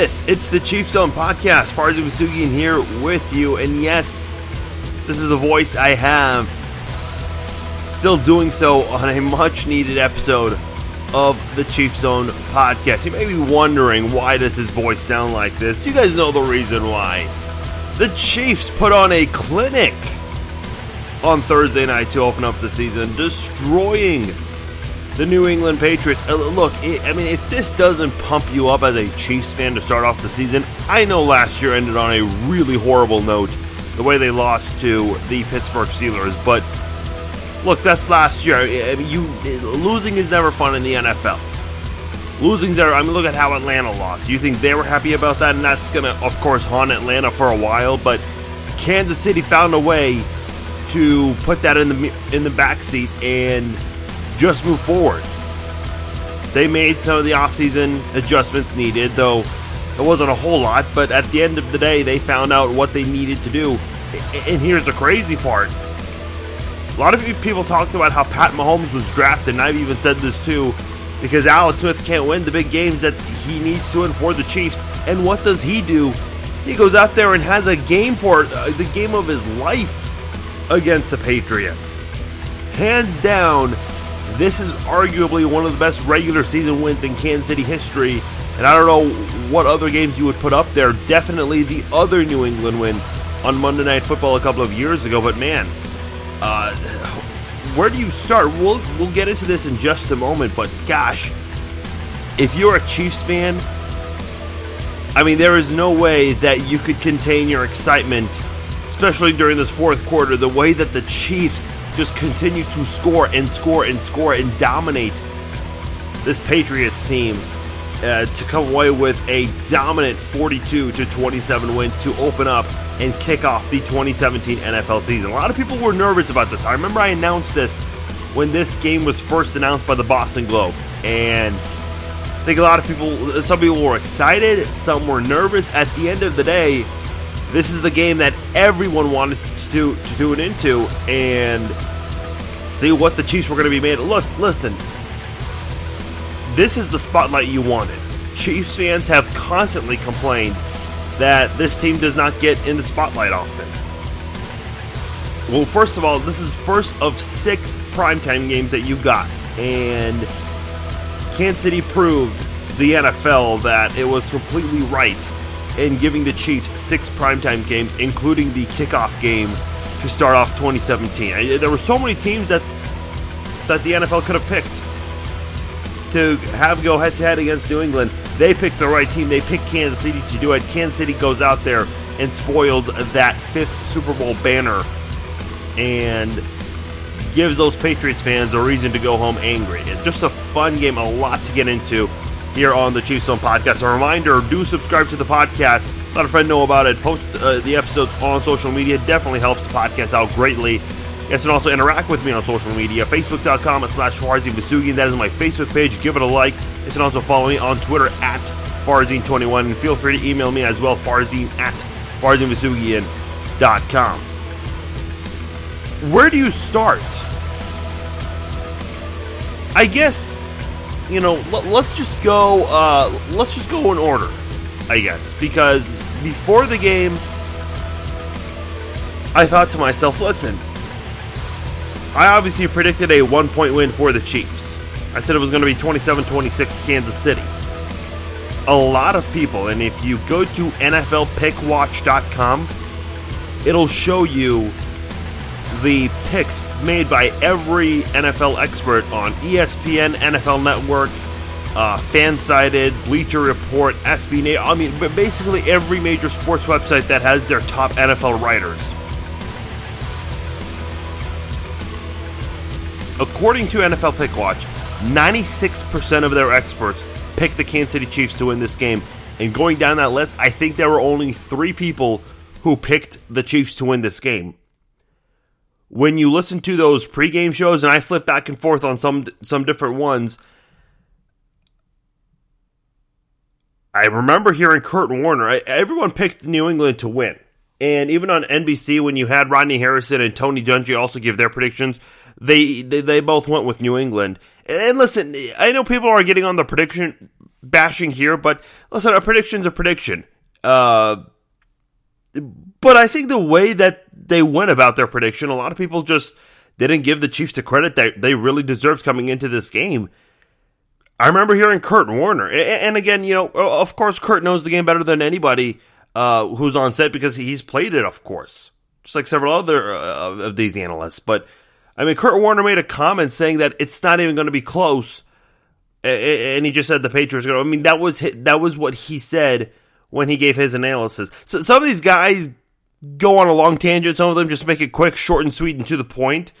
This. It's the Chief Zone podcast. Farzin Vousoughian here with you. And yes, this is the voice I have. Still doing so on a much needed episode of the Chief Zone podcast. You may be wondering why does his voice sound like this? You guys know the reason why. The Chiefs put on a clinic on Thursday night to open up the season, destroying the New England Patriots. Uh, look, I mean, if this doesn't pump you up as a Chiefs fan to start off the season, I know last year ended on a really horrible note, the way they lost to the Pittsburgh Steelers. But look, that's last year. I mean, you losing is never fun in the NFL. Losing's there. I mean, look at how Atlanta lost. You think they were happy about that, and that's gonna, of course, haunt Atlanta for a while. But Kansas City found a way to put that in the in the backseat and just move forward. They made some of the offseason adjustments needed, though it wasn't a whole lot, but at the end of the day, they found out what they needed to do. And here's the crazy part. A lot of people talked about how Pat Mahomes was drafted, and I've even said this too, because Alex Smith can't win the big games that he needs to win for the Chiefs. And what does he do? He goes out there and has a game for uh, the game of his life against the Patriots. Hands down, this is arguably one of the best regular season wins in Kansas City history. And I don't know what other games you would put up there. Definitely the other New England win on Monday Night Football a couple of years ago. But man, uh, where do you start? We'll we'll get into this in just a moment. But gosh, if you're a Chiefs fan, I mean, there is no way that you could contain your excitement, especially during this fourth quarter. The way that the Chiefs just continue to score and score and score and dominate this Patriots team uh, to come away with a dominant 42 to 27 win to open up and kick off the 2017 NFL season. A lot of people were nervous about this. I remember I announced this when this game was first announced by the Boston Globe, and I think a lot of people, some people were excited, some were nervous. At the end of the day, this is the game that everyone wanted to do, to tune into and see what the Chiefs were going to be made. Look, listen, this is the spotlight you wanted. Chiefs fans have constantly complained that this team does not get in the spotlight often. Well, first of all, this is first of six primetime games that you got, and Kansas City proved the NFL that it was completely right in giving the Chiefs six primetime games, including the kickoff game to start off 2017. There were so many teams that that the NFL could have picked to have go head to head against New England. They picked the right team. They picked Kansas City to do it. Kansas City goes out there and spoils that fifth Super Bowl banner and gives those Patriots fans a reason to go home angry. It's just a fun game, a lot to get into here on the Chiefs Zone podcast. A reminder do subscribe to the podcast. Let a friend know about it. Post uh, the episodes on social media. Definitely helps the podcast out greatly. Yes, and also interact with me on social media. Facebook.com slash Farzin Vousoughian. That is my Facebook page. Give it a like. Yes, and also follow me on Twitter at Farzin21. And feel free to email me as well, Farzin at FarzinVousoughian.com. Where do you start? I guess you know, let's just go. Uh, let's just go in order, I guess, because before the game, I thought to myself, listen, I obviously predicted a one point win for the Chiefs. I said it was going to be 27 26 Kansas City. A lot of people, and if you go to NFLPickWatch.com, it'll show you the picks made by every NFL expert on ESPN, NFL Network, uh, Fansided, Bleacher Report, SB Nation. I mean, basically every major sports website that has their top NFL writers. According to NFL Pick Watch, 96% of their experts picked the Kansas City Chiefs to win this game. And going down that list, I think there were only three people who picked the Chiefs to win this game when you listen to those pregame shows, and I flip back and forth on some some different ones, I remember hearing Kurt Warner. Everyone picked New England to win. And even on NBC, when you had Rodney Harrison and Tony Dungy also give their predictions, they, they they both went with New England. And listen, I know people are getting on the prediction bashing here, but listen, a prediction's a prediction. Uh, but I think the way that they went about their prediction, a lot of people just didn't give the Chiefs the credit that they really deserved coming into this game. I remember hearing Kurt Warner, and again, you know, of course, Kurt knows the game better than anybody uh, who's on set because he's played it, of course, just like several other uh, of these analysts. But I mean, Kurt Warner made a comment saying that it's not even going to be close, and he just said the Patriots are going. to I mean, that was that was what he said when he gave his analysis. So some of these guys go on a long tangent. Some of them just make it quick, short, and sweet, and to the point.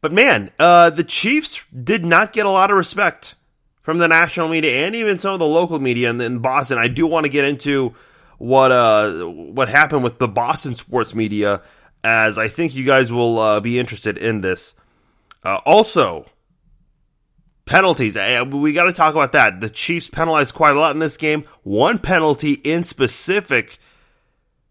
But man, uh, the Chiefs did not get a lot of respect from the national media and even some of the local media in, in Boston. I do want to get into what uh, what happened with the Boston sports media, as I think you guys will uh, be interested in this. Uh, also, penalties. We got to talk about that. The Chiefs penalized quite a lot in this game. One penalty in specific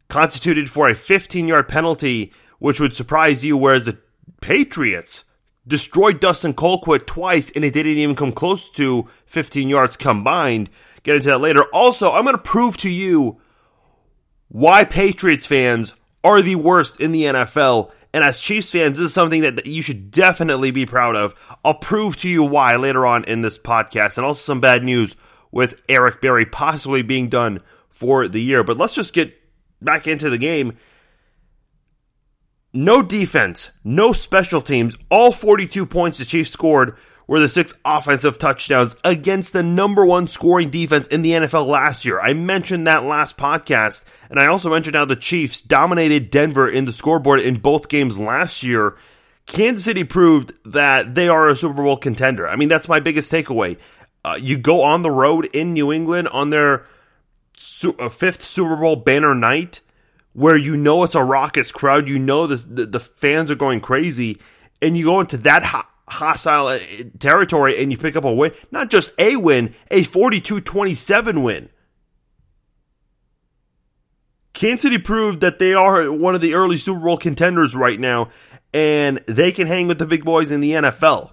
constituted for a 15 yard penalty, which would surprise you, whereas the Patriots destroyed Dustin Colquitt twice, and it didn't even come close to 15 yards combined. Get into that later. Also, I'm going to prove to you why Patriots fans are the worst in the NFL. And as Chiefs fans, this is something that you should definitely be proud of. I'll prove to you why later on in this podcast. And also some bad news with Eric Berry possibly being done for the year. But let's just get back into the game no defense, no special teams. All 42 points the Chiefs scored were the six offensive touchdowns against the number one scoring defense in the NFL last year. I mentioned that last podcast, and I also mentioned how the Chiefs dominated Denver in the scoreboard in both games last year. Kansas City proved that they are a Super Bowl contender. I mean, that's my biggest takeaway. Uh, you go on the road in New England on their uh, fifth Super Bowl banner night where you know it's a Rockets crowd, you know the, the, the fans are going crazy, and you go into that ho- hostile uh, territory and you pick up a win, not just a win, a 42 27 win. Kansas City proved that they are one of the early Super Bowl contenders right now, and they can hang with the big boys in the NFL.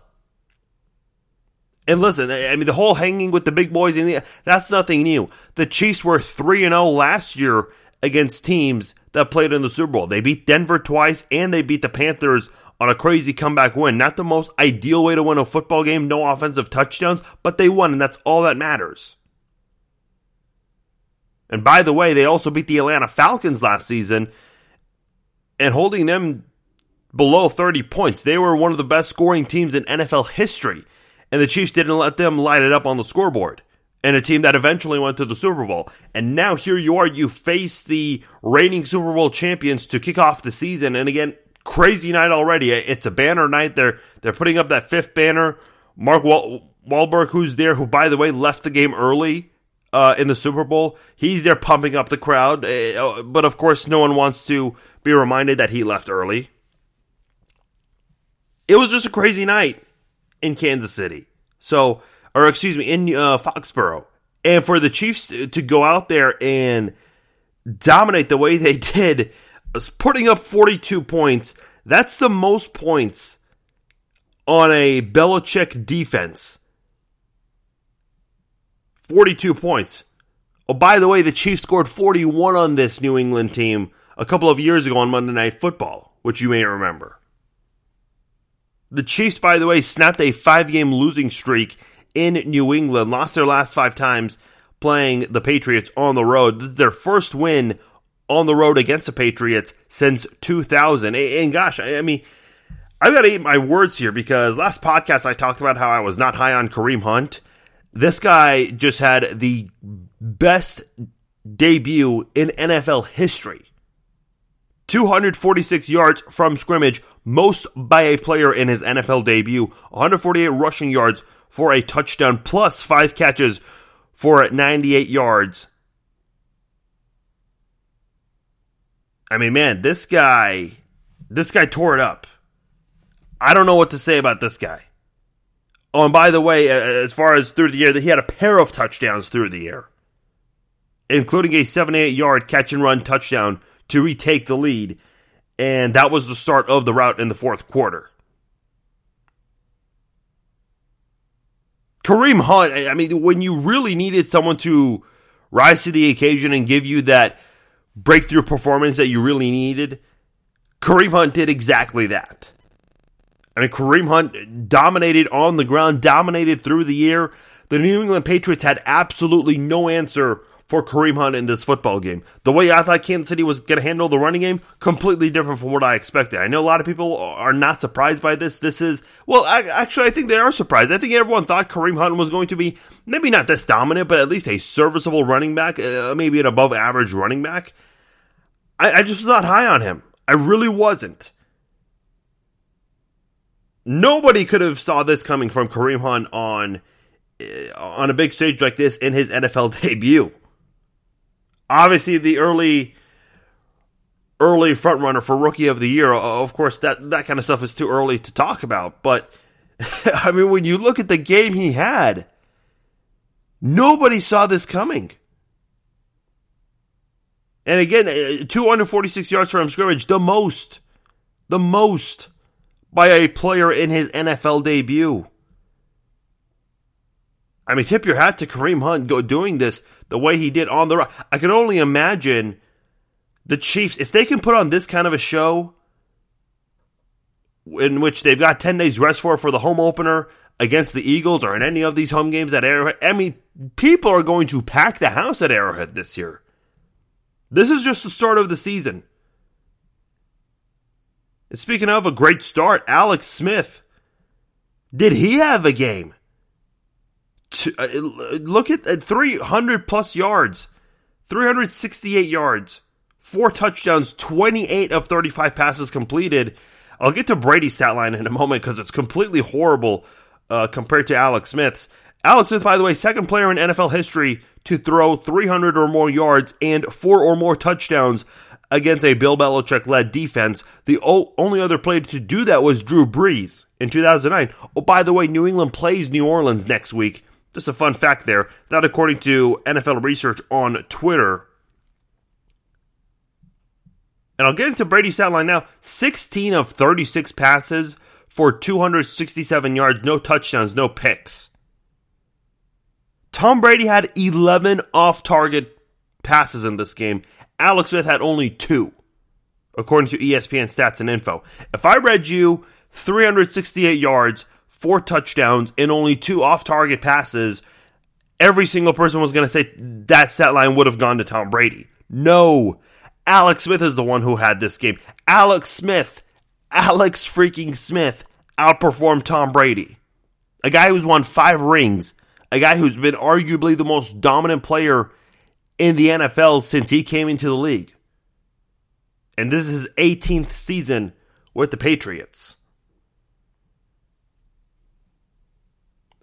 And listen, I mean, the whole hanging with the big boys in the that's nothing new. The Chiefs were 3 0 last year against teams that played in the Super Bowl. They beat Denver twice and they beat the Panthers on a crazy comeback win. Not the most ideal way to win a football game, no offensive touchdowns, but they won, and that's all that matters. And by the way, they also beat the Atlanta Falcons last season and holding them below 30 points. They were one of the best scoring teams in NFL history, and the Chiefs didn't let them light it up on the scoreboard and a team that eventually went to the Super Bowl. And now here you are, you face the reigning Super Bowl champions to kick off the season. And again, crazy night already. It's a banner night. They're they're putting up that fifth banner. Mark Wal- Wahlberg, who's there, who by the way left the game early uh, in the Super Bowl, he's there pumping up the crowd. Uh, but of course, no one wants to be reminded that he left early. It was just a crazy night in Kansas City. So or excuse me, in uh, Foxborough, and for the Chiefs to go out there and dominate the way they did, putting up 42 points, that's the most points on a Belichick defense. 42 points. Oh, by the way, the Chiefs scored 41 on this New England team a couple of years ago on Monday Night Football, which you may remember. The Chiefs, by the way, snapped a five game losing streak in New England, lost their last five times playing the Patriots on the road. This is their first win on the road against the Patriots since 2000. And gosh, I mean, I've got to eat my words here because last podcast I talked about how I was not high on Kareem Hunt. This guy just had the best debut in NFL history. 246 yards from scrimmage, most by a player in his NFL debut. 148 rushing yards for a touchdown, plus five catches for 98 yards. I mean, man, this guy, this guy tore it up. I don't know what to say about this guy. Oh, and by the way, as far as through the year, that he had a pair of touchdowns through the year, including a 78 yard catch and run touchdown to retake the lead. And that was the start of the route in the fourth quarter. Kareem Hunt, I mean, when you really needed someone to rise to the occasion and give you that breakthrough performance that you really needed, Kareem Hunt did exactly that. I mean, Kareem Hunt dominated on the ground, dominated through the air. The New England Patriots had absolutely no answer for Kareem Hunt in this football game. The way I thought Kansas City was going to handle the running game, completely different from what I expected. I know a lot of people are not surprised by this. This is, well, I, actually, I think they are surprised. I think everyone thought Kareem Hunt was going to be maybe not this dominant, but at least a serviceable running back, uh, maybe an above average running back. I, I just was not high on him. I really wasn't. Nobody could have saw this coming from Kareem Hunt on uh, on a big stage like this in his NFL debut. Obviously, the early early front runner for rookie of the year. Of course, that that kind of stuff is too early to talk about. But I mean, when you look at the game he had, nobody saw this coming. And again, uh, 246 yards from scrimmage, the most, the most by a player in his NFL debut. I mean, tip your hat to Kareem Hunt go doing this the way he did on the rock. I can only imagine the Chiefs if they can put on this kind of a show in which they've got 10 days rest for for the home opener against the Eagles or in any of these home games at Arrowhead. I mean, people are going to pack the house at Arrowhead this year. This is just the start of the season. And speaking of a great start, Alex Smith. Did he have a game? Uh, look at, at 300 plus yards, 368 yards, four touchdowns, 28 of 35 passes completed. I'll get to Brady's stat line in a moment because it's completely horrible uh, compared to Alex Smith's. Alex Smith, by the way, second player in NFL history to throw 300 or more yards and four or more touchdowns against a Bill Belichick led defense. The only other player to do that was Drew Brees in 2009. Oh, by the way, New England plays New Orleans next week. Just a fun fact there. That, according to NFL research on Twitter. And I'll get into Brady's stat line now 16 of 36 passes for 267 yards, no touchdowns, no picks. Tom Brady had 11 off target passes in this game, Alex Smith had only two, according to ESPN stats and info. If I read you 368 yards, four touchdowns, and only two off target passes, every single person was going to say that set line would have gone to Tom Brady. No. Alex Smith is the one who had this game. Alex Smith, Alex freaking Smith outperformed Tom Brady. A guy who's won five rings, a guy who's been arguably the most dominant player in the NFL since he came into the league. And this is his 18th season with the Patriots.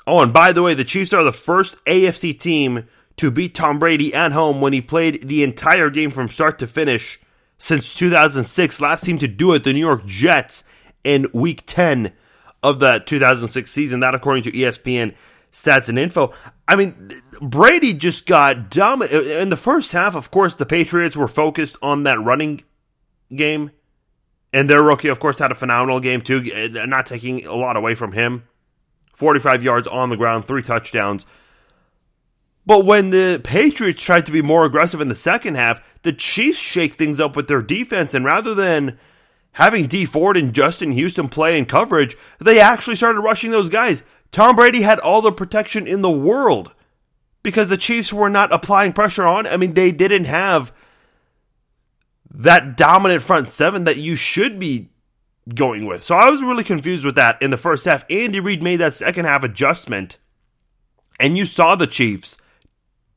Oh, and by the way, the Chiefs are the first AFC team to beat Tom Brady at home when he played the entire game from start to finish since 2006. Last team to do it, the New York Jets, in week 10 of the 2006 season. That, according to ESPN stats and info. I mean, Brady just got dumb in the first half. Of course, the Patriots were focused on that running game, and their rookie, of course, had a phenomenal game too. Eh, not taking a lot away from him, forty-five yards on the ground, three touchdowns. But when the Patriots tried to be more aggressive in the second half, the Chiefs shake things up with their defense, and rather than having Dee Ford and Justin Houston play in coverage, they actually started rushing those guys. Tom Brady had all the protection in the world because the Chiefs were not applying pressure on. I mean, they didn't have that dominant front seven that you should be going with. So I was really confused with that in the first half. Andy Reid made that second half adjustment, and you saw the Chiefs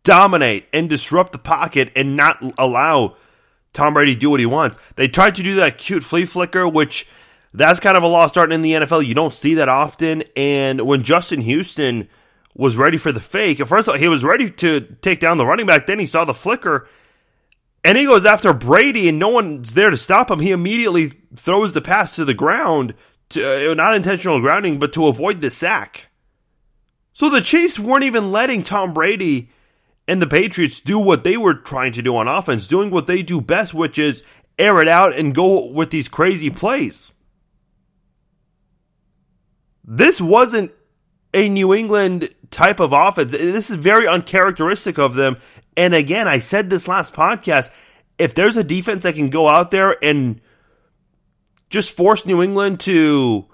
dominate and disrupt the pocket and not allow Tom Brady do what he wants. They tried to do that cute flea flicker, which that's kind of a lost art in the NFL. You don't see that often. And when Justin Houston was ready for the fake, at first he was ready to take down the running back. Then he saw the flicker, and he goes after Brady, and no one's there to stop him. He immediately throws the pass to the ground, to, uh, not intentional grounding, but to avoid the sack. So the Chiefs weren't even letting Tom Brady and the Patriots do what they were trying to do on offense, doing what they do best, which is air it out and go with these crazy plays. This wasn't a New England type of offense. This is very uncharacteristic of them. And again, I said this last podcast if there's a defense that can go out there and just force New England to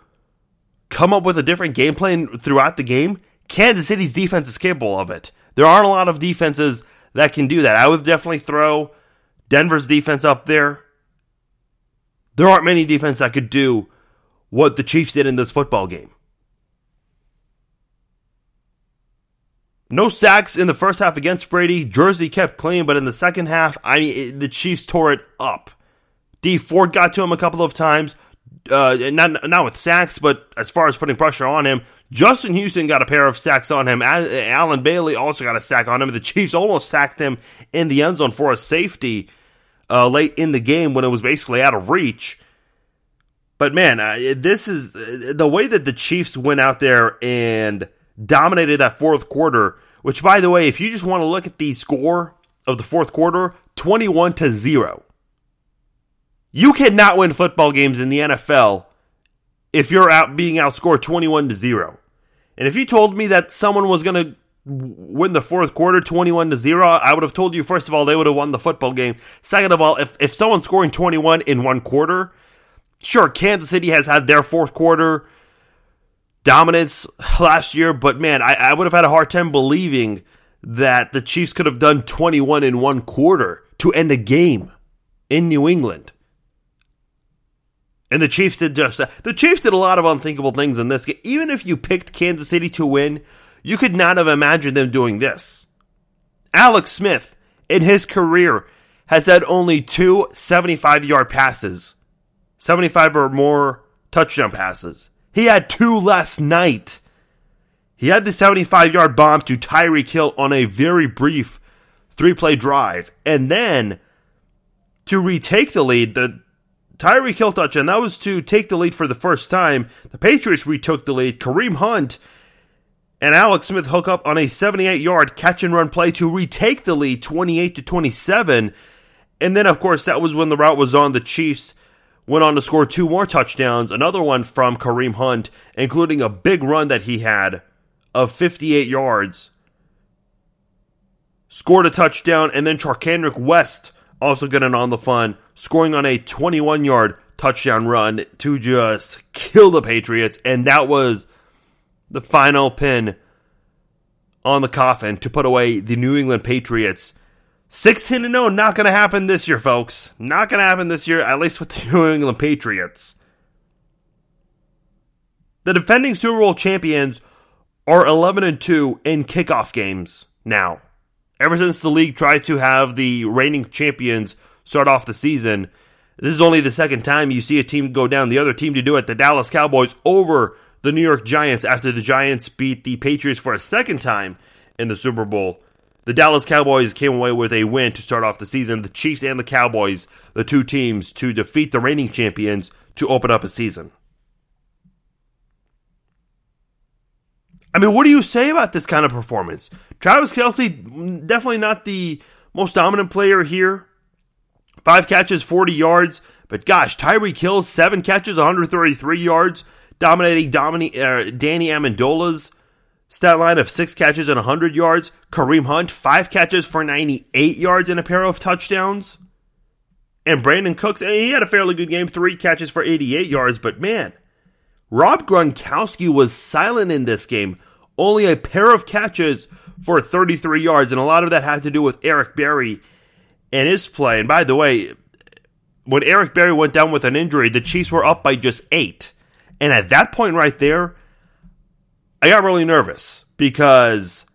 come up with a different game plan throughout the game, Kansas City's defense is capable of it. There aren't a lot of defenses that can do that. I would definitely throw Denver's defense up there. There aren't many defenses that could do what the Chiefs did in this football game. No sacks in the first half against Brady. Jersey kept clean, but in the second half, I mean, it, the Chiefs tore it up. Dee Ford got to him a couple of times, uh, not not with sacks, but as far as putting pressure on him. Justin Houston got a pair of sacks on him. Allen Bailey also got a sack on him. The Chiefs almost sacked him in the end zone for a safety uh, late in the game when it was basically out of reach. But man, uh, this is the way that the Chiefs went out there and dominated that fourth quarter. Which, by the way, if you just want to look at the score of the fourth quarter, twenty-one to zero. You cannot win football games in the NFL if you're out being outscored 21 to 0. And if you told me that someone was going to win the fourth quarter 21 to 0, I would have told you first of all they would have won the football game. Second of all, if if someone's scoring 21 in one quarter, sure Kansas City has had their fourth quarter dominance last year, but man, I, I would have had a hard time believing that the Chiefs could have done 21 in one quarter to end a game in New England. And the Chiefs did just that. The Chiefs did a lot of unthinkable things in this game. Even if you picked Kansas City to win, you could not have imagined them doing this. Alex Smith, in his career, has had only two 75 yard passes, 75 or more touchdown passes. He had two last night. He had the 75 yard bomb to Tyreek Hill on a very brief three play drive. And then to retake the lead, the Tyreek Hill touchdown. That was to take the lead for the first time. The Patriots retook the lead. Kareem Hunt and Alex Smith hook up on a 78 yard catch and run play to retake the lead 28 to 27. And then, of course, that was when the route was on. The Chiefs went on to score two more touchdowns, another one from Kareem Hunt, including a big run that he had of 58 yards. Scored a touchdown, and then Charcandrick West also getting on the fun, scoring on a 21 yard touchdown run to just kill the Patriots. And that was the final pin on the coffin to put away the New England Patriots. 16 0, not going to happen this year, folks. Not going to happen this year, at least with the New England Patriots. The defending Super Bowl champions are 11 and 2 in kickoff games now. Ever since the league tried to have the reigning champions start off the season, this is only the second time you see a team go down. The other team to do it, the Dallas Cowboys, over the New York Giants after the Giants beat the Patriots for a second time in the Super Bowl. The Dallas Cowboys came away with a win to start off the season. The Chiefs and the Cowboys, the two teams to defeat the reigning champions to open up a season. I mean, what do you say about this kind of performance? Travis Kelce, definitely not the most dominant player here. Five catches, 40 yards. But gosh, Tyreek Hill, seven catches, 133 yards, dominating Domini- uh, Danny Amendola's stat line of six catches and 100 yards. Kareem Hunt, five catches for 98 yards and a pair of touchdowns. And Brandin Cooks, he had a fairly good game, three catches for 88 yards. But man, Rob Gronkowski was silent in this game. Only a pair of catches for 33 yards, and a lot of that had to do with Eric Berry and his play. And by the way, when Eric Berry went down with an injury, the Chiefs were up by just eight. And at that point right there, I got really nervous because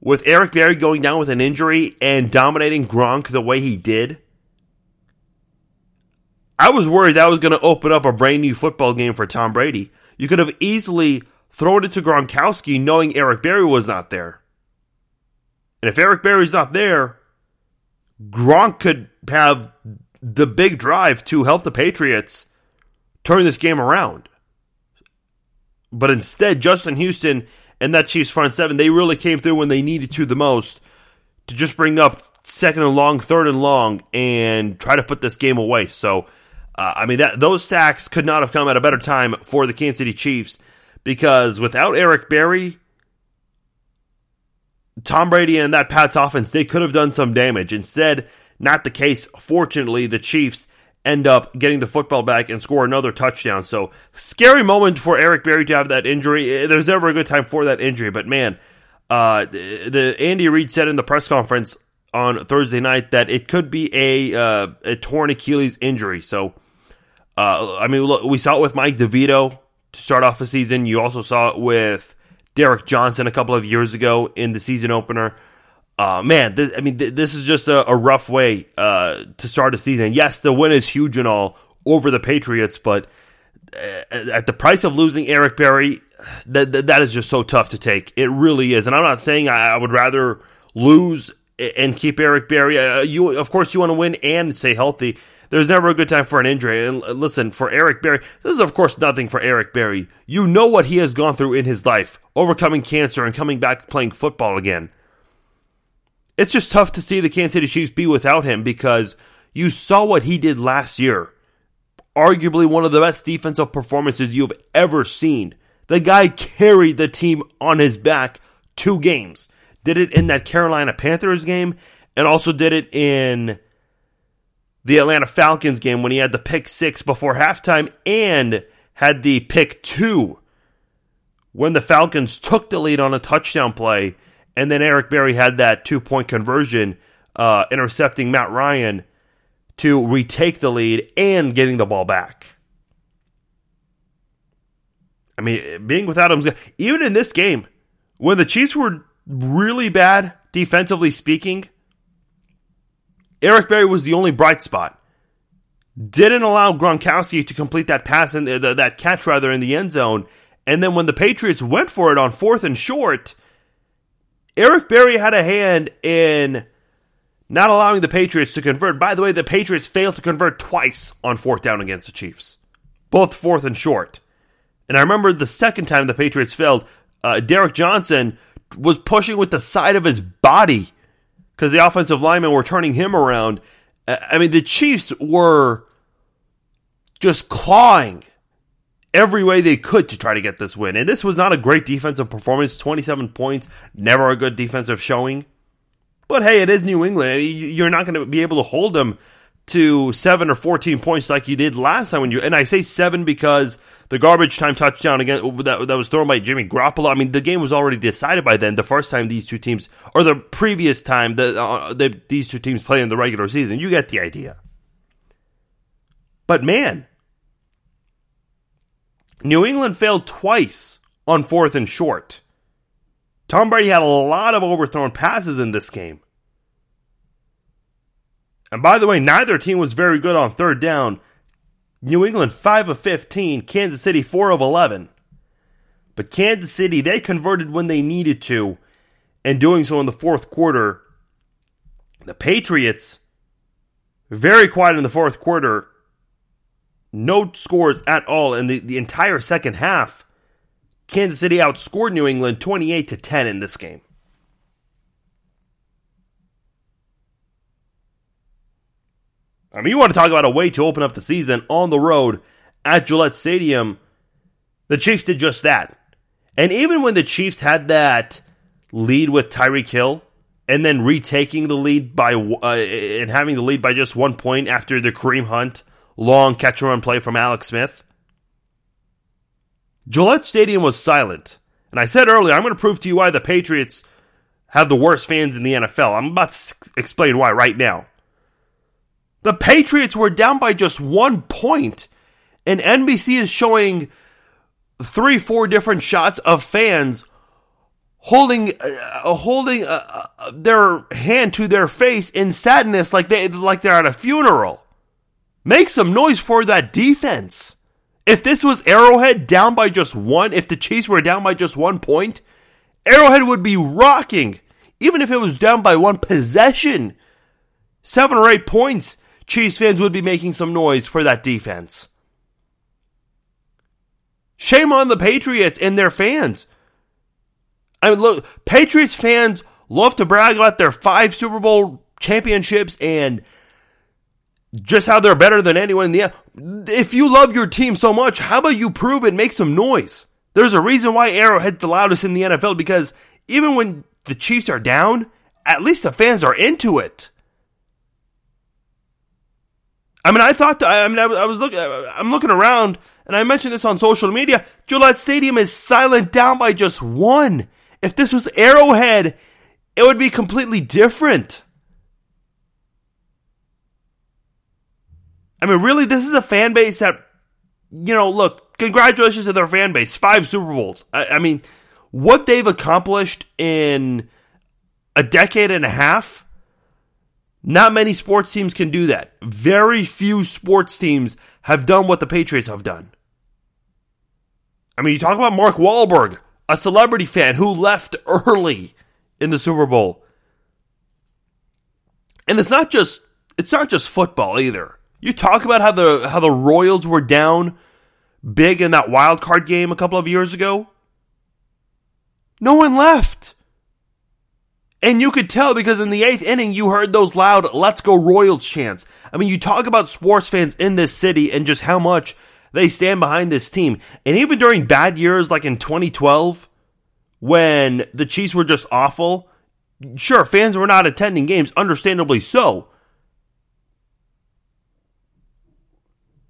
with Eric Berry going down with an injury and dominating Gronk the way he did, I was worried that was going to open up a brand new football game for Tom Brady. You could have easily thrown it to Gronkowski knowing Eric Berry was not there. And if Eric Berry's not there, Gronk could have the big drive to help the Patriots turn this game around. But instead, Justin Houston and that Chiefs front seven, they really came through when they needed to the most to just bring up second and long, third and long, and try to put this game away. So, uh, I mean, that those sacks could not have come at a better time for the Kansas City Chiefs because without Eric Berry, Tom Brady and that Pats offense, they could have done some damage. Instead, not the case. Fortunately, the Chiefs end up getting the football back and score another touchdown. So, scary moment for Eric Berry to have that injury. There's never a good time for that injury, but man, uh, the, Andy Reid said in the press conference on Thursday night that it could be a uh, a torn Achilles injury. So, uh, I mean, look, we saw it with Mike DeVito to start off the season. You also saw it with Derrick Johnson a couple of years ago in the season opener. Uh, man, this, I mean, th- this is just a, a rough way uh, to start a season. Yes, the win is huge and all over the Patriots, but uh, at the price of losing Eric Berry, that, that, that is just so tough to take. It really is. And I'm not saying I, I would rather lose and keep Eric Berry. Uh, you, of course, you want to win and stay healthy. There's never a good time for an injury. And listen, for Eric Berry, this is of course nothing for Eric Berry. You know what he has gone through in his life, overcoming cancer and coming back playing football again. It's just tough to see the Kansas City Chiefs be without him because you saw what he did last year. Arguably one of the best defensive performances you've ever seen. The guy carried the team on his back two games. Did it in that Carolina Panthers game and also did it in the Atlanta Falcons game when he had the pick six before halftime and had the pick two when the Falcons took the lead on a touchdown play and then Eric Berry had that two point conversion, uh, intercepting Matt Ryan to retake the lead and getting the ball back. I mean, being without him, even in this game, when the Chiefs were really bad defensively speaking, Eric Berry was the only bright spot. Didn't allow Gronkowski to complete that pass and that catch rather in the end zone. And then when the Patriots went for it on fourth and short, Eric Berry had a hand in not allowing the Patriots to convert. By the way, the Patriots failed to convert twice on fourth down against the Chiefs, both fourth and short. And I remember the second time the Patriots failed, uh, Derrick Johnson was pushing with the side of his body because the offensive linemen were turning him around. I mean, the Chiefs were just clawing every way they could to try to get this win. And this was not a great defensive performance 27 points, never a good defensive showing. But hey, it is New England. You're not going to be able to hold them to 7 or 14 points like you did last time when you and I say 7 because the garbage time touchdown again that, that was thrown by Jimmy Garoppolo. I mean, the game was already decided by then. The first time these two teams or the previous time that uh, the, these two teams played in the regular season. You get the idea. But man, New England failed twice on fourth and short. Tom Brady had a lot of overthrown passes in this game. And by the way, neither team was very good on third down. New England 5 of 15, Kansas City 4 of 11. But Kansas City, they converted when they needed to, and doing so in the fourth quarter. The Patriots, very quiet in the fourth quarter, no scores at all in the, the entire second half. Kansas City outscored New England 28 to 10 in this game. I mean, you want to talk about a way to open up the season on the road at Gillette Stadium. The Chiefs did just that. And even when the Chiefs had that lead with Tyreek Hill and then retaking the lead by uh, and having the lead by just one point after the Kareem Hunt long catch and run play from Alex Smith. Gillette Stadium was silent. And I said earlier, I'm going to prove to you why the Patriots have the worst fans in the NFL. I'm about to explain why right now. The Patriots were down by just one point, and NBC is showing three, four different shots of fans holding uh, holding uh, uh their hand to their face in sadness, like they like they're at a funeral. Make some noise for that defense. If this was Arrowhead down by just one, if the Chiefs were down by just one point, Arrowhead would be rocking. Even if it was down by one possession, seven or eight points, Chiefs fans would be making some noise for that defense. Shame on the Patriots and their fans. I mean, look, Patriots fans love to brag about their five Super Bowl championships and just how they're better than anyone in the if you love your team so much how about you prove it make some noise there's a reason why arrowhead's the loudest in the nfl because even when the Chiefs are down, at least the fans are into it. I mean, I thought I mean, I was looking, I'm looking around, and I mentioned this on social media. Gillette Stadium is silent down by just one. If this was Arrowhead, it would be completely different. I mean, really, this is a fan base that, you know, look, congratulations to their fan base. Five Super Bowls. I, I mean, what they've accomplished in a decade and a half, not many sports teams can do that. Very few sports teams have done what the Patriots have done. I mean, you talk about Mark Wahlberg, a celebrity fan who left early in the Super Bowl. And it's not just it's not just football either. You talk about how the how the Royals were down big in that wild card game a couple of years ago. No one left. And you could tell because in the eighth inning, you heard those loud "Let's go Royals" chants. I mean, you talk about sports fans in this city and just how much they stand behind this team. And even during bad years, like in 2012, when the Chiefs were just awful, sure, fans were not attending games, understandably so.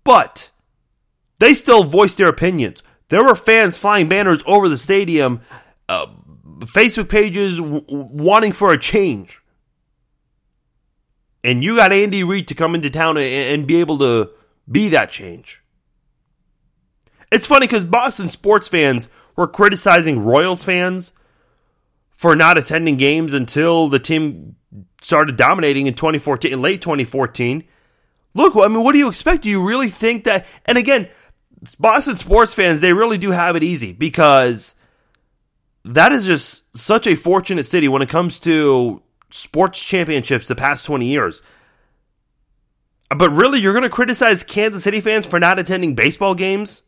But they still voiced their opinions. There were fans flying banners over the stadium uh, Facebook pages w- wanting for a change. And you got Andy Reid to come into town and, and be able to be that change. It's funny because Boston sports fans were criticizing Royals fans for not attending games until the team started dominating in 2014, in late 2014. Look, I mean, what do you expect? Do you really think that? And again, Boston sports fans, they really do have it easy because that is just such a fortunate city when it comes to sports championships the past 20 years. But really, you're going to criticize Kansas City fans for not attending baseball games?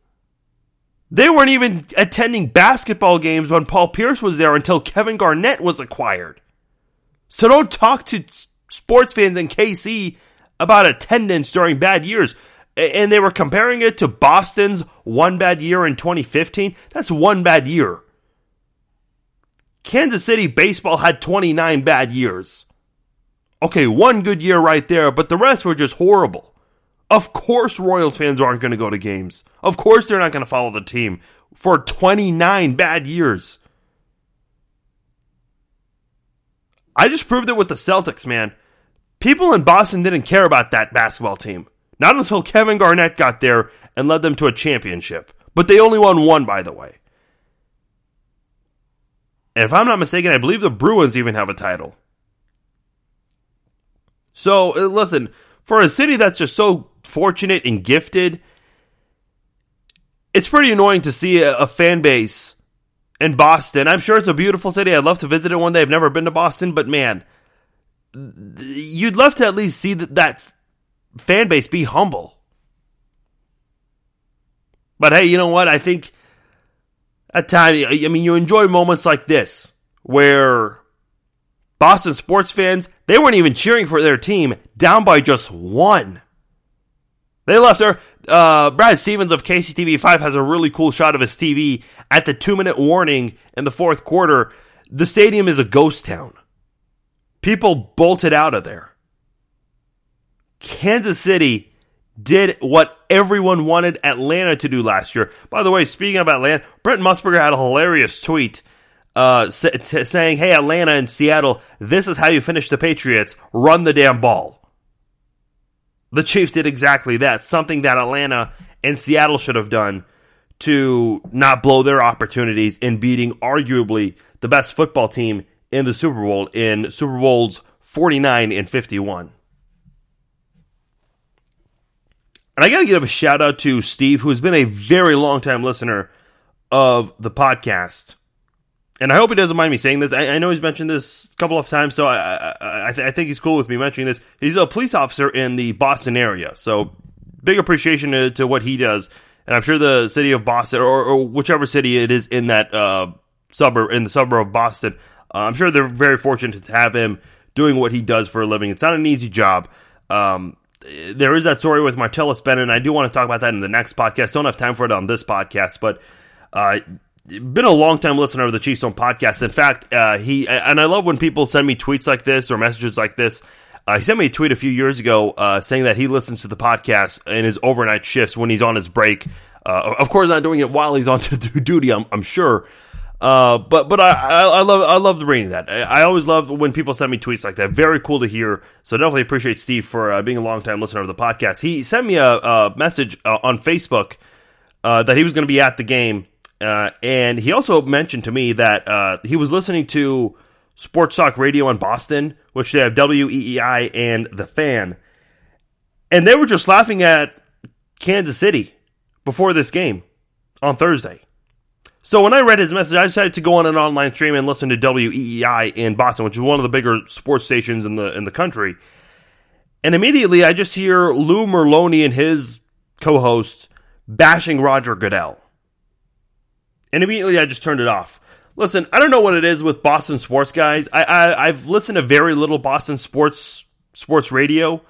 They weren't even attending basketball games when Paul Pierce was there until Kevin Garnett was acquired. So don't talk to sports fans in KC about attendance during bad years. And they were comparing it to Boston's one bad year in 2015. That's one bad year. Kansas City baseball had 29 bad years. Okay, one good year right there, but the rest were just horrible. Of course, Royals fans aren't going to go to games. Of course, they're not going to follow the team for 29 bad years. I just proved it with the Celtics, man. People in Boston didn't care about that basketball team. Not until Kevin Garnett got there and led them to a championship. But they only won one, by the way. And if I'm not mistaken, I believe the Bruins even have a title. So, uh, listen, for a city that's just so fortunate and gifted, it's pretty annoying to see a, a, fan base in Boston. I'm sure it's a beautiful city. I'd love to visit it one day. I've never been to Boston, but man, you'd love to at least see that, that fan base be humble. But hey, you know what? I think at times, I mean, you enjoy moments like this where Boston sports fans, they weren't even cheering for their team down by just one. They left there. Uh, Brad Stevens of KCTV5 has a really cool shot of his TV at the two minute warning in the fourth quarter. The stadium is a ghost town. People bolted out of there. Kansas City did what everyone wanted Atlanta to do last year. By the way, speaking of Atlanta, Brent Musburger had a hilarious tweet uh, saying, "Hey, Atlanta and Seattle, this is how you finish the Patriots. Run the damn ball." The Chiefs did exactly that. Something that Atlanta and Seattle should have done to not blow their opportunities in beating arguably the best football team in the Super Bowl in Super Bowls 49 and 51. And I got to give a shout out to Steve, who's been a very long time listener of the podcast. And I hope he doesn't mind me saying this. I, I know he's mentioned this a couple of times, so I, I, I, th- I, think he's cool with me mentioning this. He's a police officer in the Boston area, so big appreciation to, to what he does. And I'm sure the city of Boston, or, or whichever city it is in that uh, suburb, in the suburb of Boston, uh, I'm sure they're very fortunate to have him doing what he does for a living. It's not an easy job. Um, there is that story with Martellus Bennett, and I do want to talk about that in the next podcast. Don't have time for it on this podcast, but uh, been a long time listener of the Chiefs Zone podcast. In fact, uh, he and I love when people send me tweets like this or messages like this. Uh, he sent me a tweet a few years ago uh, saying that he listens to the podcast in his overnight shifts when he's on his break. Uh, of course, not doing it while he's on duty. I'm, I'm sure. Uh, but but I, I, love I love the reading that. I, always love when people send me tweets like that. Very cool to hear. So definitely appreciate Steve for uh, being a long time listener of the podcast. He sent me a, a message uh, on Facebook that he was going to be at the game, and he also mentioned to me that he was listening to Sports Talk Radio in Boston, which they have WEEI and The Fan. And they were just laughing at Kansas City before this game on Thursday. So when I read his message, I decided to go on an online stream and listen to WEEI in Boston, which is one of the bigger sports stations in the in the country. And immediately I just hear Lou Merloni and his co-host bashing Roger Goodell. And immediately I just turned it off. Listen, I don't know what it is with Boston sports guys. I, I I've listened to very little Boston sports sports radio.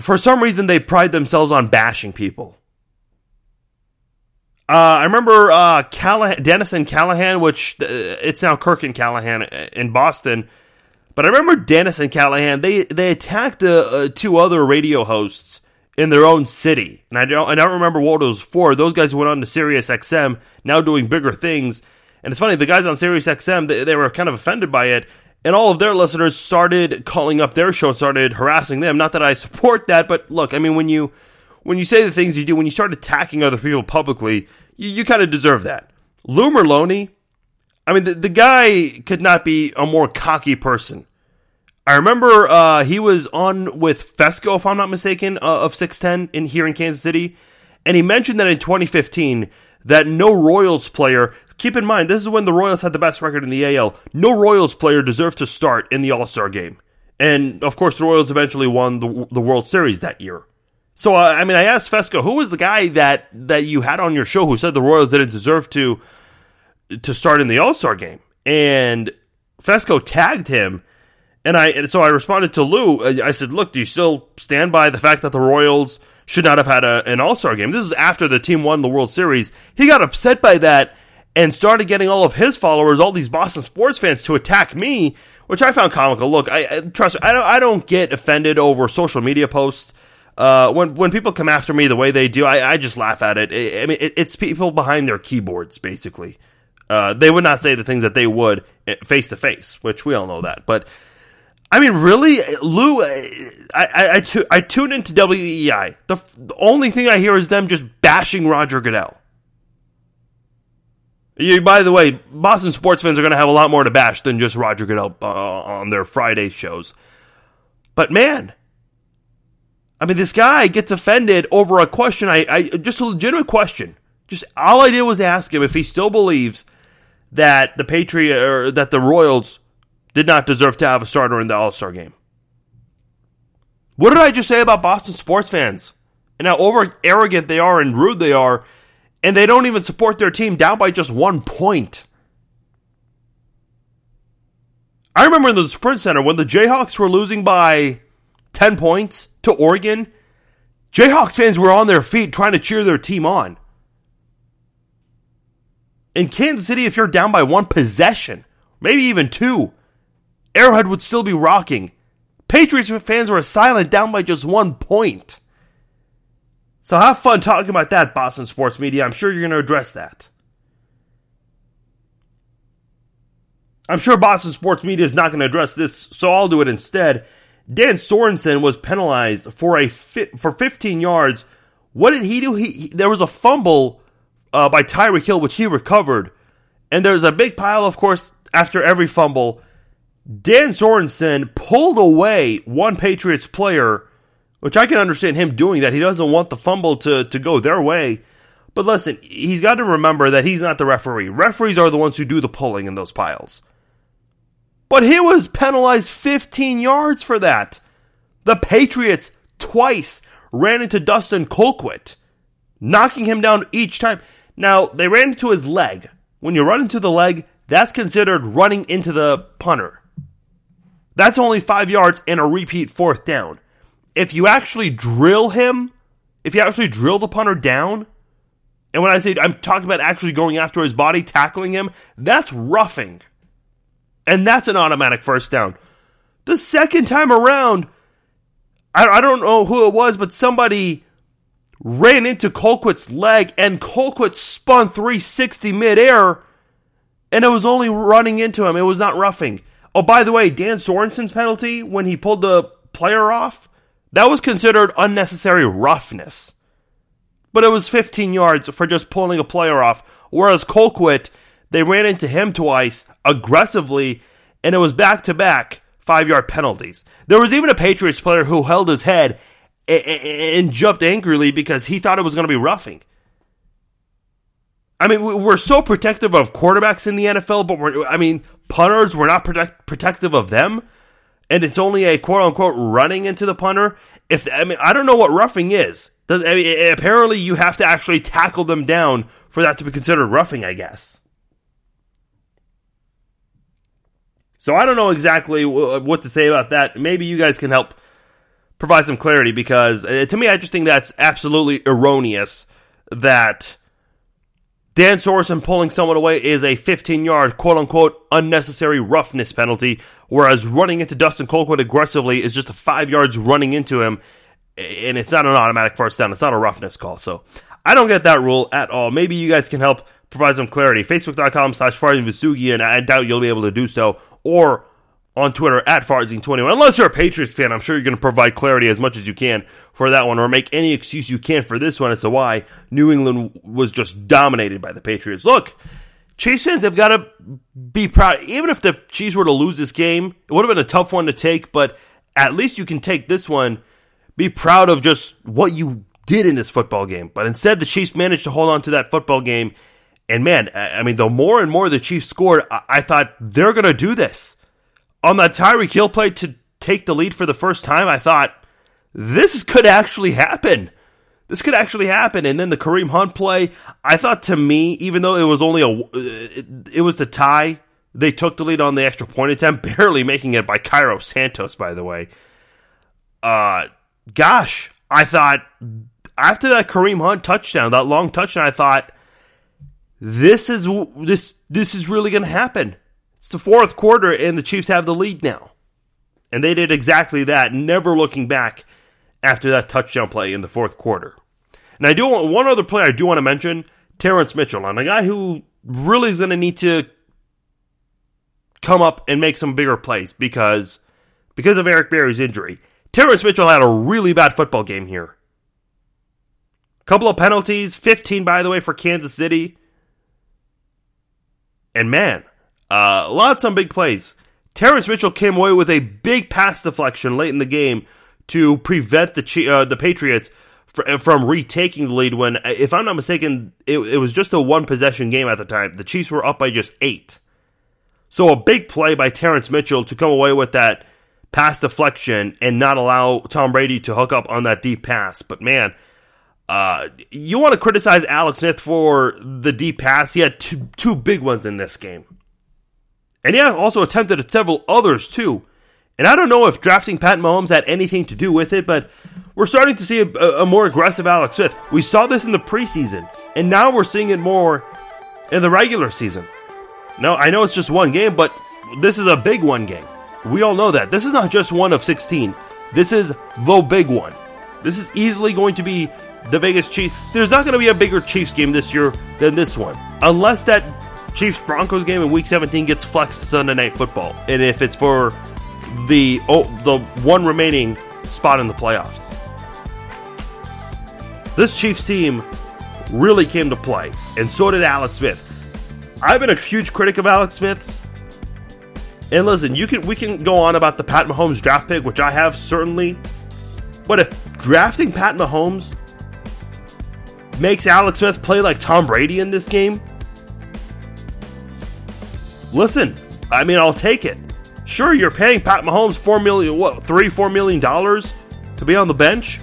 For some reason, they pride themselves on bashing people. Uh, I remember uh, Callahan, Dennis and Callahan, which uh, it's now Kirk and Callahan in Boston. But I remember Dennis and Callahan. They they attacked uh, uh, two other radio hosts in their own city. And I don't, I don't remember what it was for. Those guys went on to Sirius XM, now doing bigger things. And it's funny, the guys on Sirius XM, they, they were kind of offended by it. And all of their listeners started calling up their show, started harassing them. Not that I support that, but look, I mean, when you when you say the things you do, when you start attacking other people publicly, you, you kind of deserve that. Lou Merloni, I mean, the, the guy could not be a more cocky person. I remember uh, he was on with Fescoe, if I'm not mistaken, uh, of 610 in here in Kansas City, and he mentioned that in 2015 that no Royals player. Keep in mind, this is when the Royals had the best record in the AL. No Royals player deserved to start in the All Star game, and of course, the Royals eventually won the, the World Series that year. So, uh, I mean, I asked Fescoe, who was the guy that that you had on your show who said the Royals didn't deserve to to start in the All Star game, and Fescoe tagged him and I and so I responded to Lou. I said, "Look, do you still stand by the fact that the Royals should not have had a, an All Star game?" This is after the team won the World Series. He got upset by that and started getting all of his followers, all these Boston sports fans, to attack me, which I found comical. Look, I, I trust me, I don't I don't get offended over social media posts. Uh, when when people come after me the way they do, I, I just laugh at it. I, I mean, it, it's people behind their keyboards, basically. Uh, they would not say the things that they would face to face, which we all know that. But I mean, really, Lou. I I, I, tu- I tune into WEEI. The, the only thing I hear is them just bashing Roger Goodell. You, by the way, Boston sports fans are going to have a lot more to bash than just Roger Goodell uh, on their Friday shows. But man, I mean, this guy gets offended over a question. I, I just a legitimate question. Just all I did was ask him if he still believes that the Patriot or that the Royals did not deserve to have a starter in the All Star game. What did I just say about Boston sports fans? And how over arrogant they are and rude they are, and they don't even support their team down by just one point. I remember in the Sprint Center when the Jayhawks were losing by 10 points to Oregon, Jayhawks fans were on their feet trying to cheer their team on. In Kansas City, if you're down by one possession, maybe even two, Arrowhead would still be rocking. Patriots fans were silent, down by just one point. So have fun talking about that, Boston sports media. I'm sure you're going to address that. I'm sure Boston sports media is not going to address this, so I'll do it instead. Dan Sorensen was penalized for a fi- for 15 yards. What did he do? He, he there was a fumble uh, by Tyreek Hill, which he recovered, and there's a big pile, of course, after every fumble. Dan Sorensen pulled away one Patriots player, which I can understand him doing that. He doesn't want the fumble to, to go their way. But listen, he's got to remember that he's not the referee. Referees are the ones who do the pulling in those piles. But he was penalized 15 yards for that. The Patriots twice ran into Dustin Colquitt, knocking him down each time. Now, they ran into his leg. When you run into the leg, that's considered running into the punter. That's only five yards and a repeat fourth down. If you actually drill him, if you actually drill the punter down And when I say I'm talking about actually going after his body, tackling him, that's roughing. And that's an automatic first down. The second time around, I, I don't know who it was, but somebody ran into Colquitt's leg and Colquitt spun 360 midair and it was only running into him. It was not roughing. Oh, by the way, Dan Sorensen's penalty when he pulled the player off, that was considered unnecessary roughness. But it was 15 yards for just pulling a player off. Whereas Colquitt, they ran into him twice aggressively, and it was back to back five yard penalties. There was even a Patriots player who held his head and jumped angrily because he thought it was going to be roughing. I mean, we're so protective of quarterbacks in the NFL, but we're, I mean, punters, we're not protect, protective of them. And it's only a quote unquote running into the punter. If I mean, I don't know what roughing is. Does, I mean, apparently, you have to actually tackle them down for that to be considered roughing, I guess. So I don't know exactly what to say about that. Maybe you guys can help provide some clarity because uh, to me, I just think that's absolutely erroneous that Dan Sorensen pulling someone away is a 15 yard, quote unquote, unnecessary roughness penalty, whereas running into Dustin Colquitt aggressively is just a five yards running into him, and it's not an automatic first down. It's not a roughness call. So I don't get that rule at all. Maybe you guys can help provide some clarity. Facebook.com slash Visugi, and I doubt you'll be able to do so. Or on Twitter at Farzin21. Unless you're a Patriots fan, I'm sure you're going to provide clarity as much as you can for that one, or make any excuse you can for this one as to why New England was just dominated by the Patriots. Look, Chiefs fans have got to be proud. Even if the Chiefs were to lose this game, it would have been a tough one to take, but at least you can take this one. Be proud of just what you did in this football game. But instead, the Chiefs managed to hold on to that football game. And man, I mean, the more and more the Chiefs scored, I, thought they're going to do this on that Tyreek Hill play to take the lead for the first time, I thought this could actually happen. This could actually happen. And then the Kareem Hunt play, I thought to me, even though it was only a, it, it was the tie, they took the lead on the extra point attempt, barely making it by Cairo Santos, by the way. Uh, gosh, I thought after that Kareem Hunt touchdown, that long touchdown, I thought this is this this is really going to happen. It's the fourth quarter, and the Chiefs have the lead now. And they did exactly that, never looking back after that touchdown play in the fourth quarter. And I do want one other player I do want to mention, Terrance Mitchell, and a guy who really is going to need to come up and make some bigger plays because because of Eric Berry's injury. Terrance Mitchell had a really bad football game here. Couple of penalties, 15 by the way for Kansas City. And man, uh, lots on big plays. Terrance Mitchell came away with a big pass deflection late in the game to prevent the uh, the Patriots from retaking the lead. When, if I'm not mistaken, it, it was just a one possession game at the time. The Chiefs were up by just eight. So a big play by Terrance Mitchell to come away with that pass deflection and not allow Tom Brady to hook up on that deep pass. But man, uh, you want to criticize Alex Smith for the deep pass? He had two two big ones in this game. And yeah, also attempted at several others too. And I don't know if drafting Pat Mahomes had anything to do with it, but we're starting to see a, a, more aggressive Alex Smith. We saw this in the preseason, and now we're seeing it more in the regular season. No, I know it's just one game, but this is a big one game. We all know that. This is not just one of 16. This is the big one. This is easily going to be the biggest Chiefs. There's not going to be a bigger Chiefs game this year than this one. Unless that Chiefs Broncos game in Week 17 gets flexed to Sunday Night Football, and if it's for the oh, the one remaining spot in the playoffs. This Chiefs team really came to play, and so did Alex Smith. I've been a huge critic of Alex Smith's. And listen, you can we can go on about the Pat Mahomes draft pick, which I have certainly. But if drafting Pat Mahomes makes Alex Smith play like Tom Brady in this game, listen, I mean, I'll take it. Sure, you're paying Pat Mahomes four million, what, three, four million dollars to be on the bench,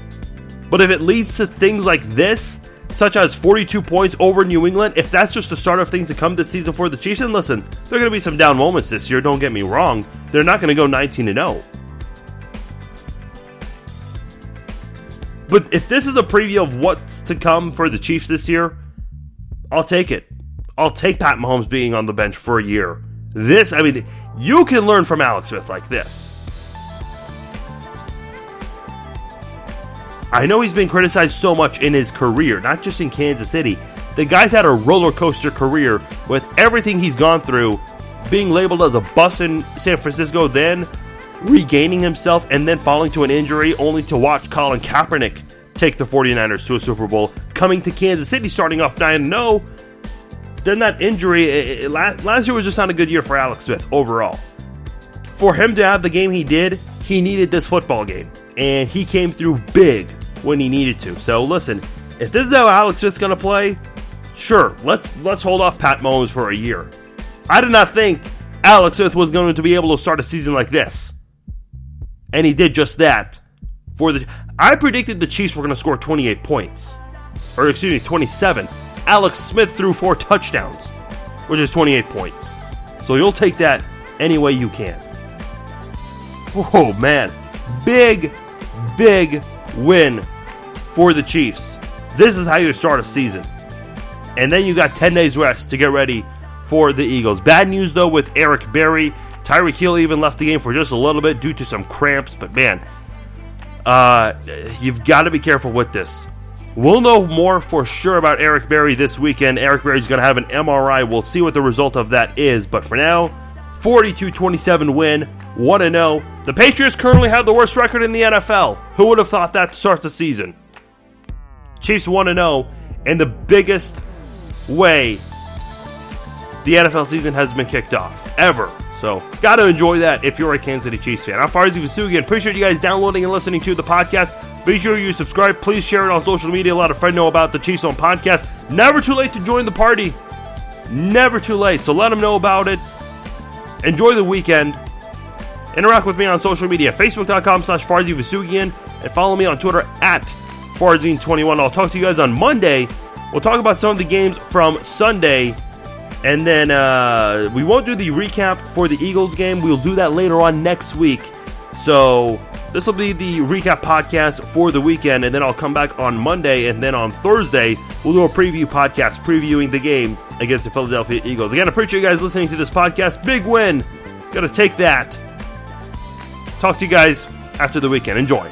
but if it leads to things like this, such as 42 points over New England, if that's just the start of things to come this season for the Chiefs, and listen, there are going to be some down moments this year. Don't get me wrong; they're not going to go 19 to 0. But if this is a preview of what's to come for the Chiefs this year, I'll take it. I'll take Pat Mahomes being on the bench for a year. This, I mean, you can learn from Alex Smith like this. I know he's been criticized so much in his career, not just in Kansas City. The guy's had a roller coaster career with everything he's gone through, being labeled as a bust in San Francisco, then regaining himself, and then falling to an injury, only to watch Colin Kaepernick take the 49ers to a Super Bowl, coming to Kansas City, starting off 9 0. Then that injury, eh, eh, it, it, last year was just not a good year for Alex Smith overall. For him to have the game he did, he needed this football game, and he came through big when he needed to. So listen, if this is how Alex Smith's going to play, sure, let's let's hold off Pat Mahomes for a year. I did not think Alex Smith was going to be able to start a season like this, and he did just that. For the, I predicted the Chiefs were going to score 28 points, or excuse me, 27. Alex Smith threw four touchdowns, which is 28 points. So you'll take that any way you can. Oh man, big, big win for the Chiefs. This is how you start a season. And then you got 10 days rest to get ready for the Eagles. Bad news though with Eric Berry. Tyreek Hill even left the game for just a little bit due to some cramps, but man, uh, you've got to be careful with this. We'll know more for sure about Eric Berry this weekend. Eric Berry's going to have an MRI. We'll see what the result of that is. But for now, 42 27 win, 1 0. The Patriots currently have the worst record in the NFL. Who would have thought that to start the season? Chiefs 1 0 in the biggest way the NFL season has been kicked off ever. So, got to enjoy that if you're a Kansas City Chiefs fan. I'm Farzin Vousoughian. Appreciate you guys downloading and listening to the podcast. Be sure you subscribe. Please share it on social media. Let a friend know about the Chiefs on podcast. Never too late to join the party. Never too late. So, let them know about it. Enjoy the weekend. Interact with me on social media, facebook.com slash Farzin Vousoughian, and follow me on Twitter at Farzin21. I'll talk to you guys on Monday. We'll talk about some of the games from Sunday and then uh, we won't do the recap for the Eagles game. We'll do that later on next week. So this will be the recap podcast for the weekend, and then I'll come back on Monday, and then on Thursday we'll do a preview podcast previewing the game against the Philadelphia Eagles. Again, I appreciate you guys listening to this podcast. Big win. Got to take that. Talk to you guys after the weekend. Enjoy.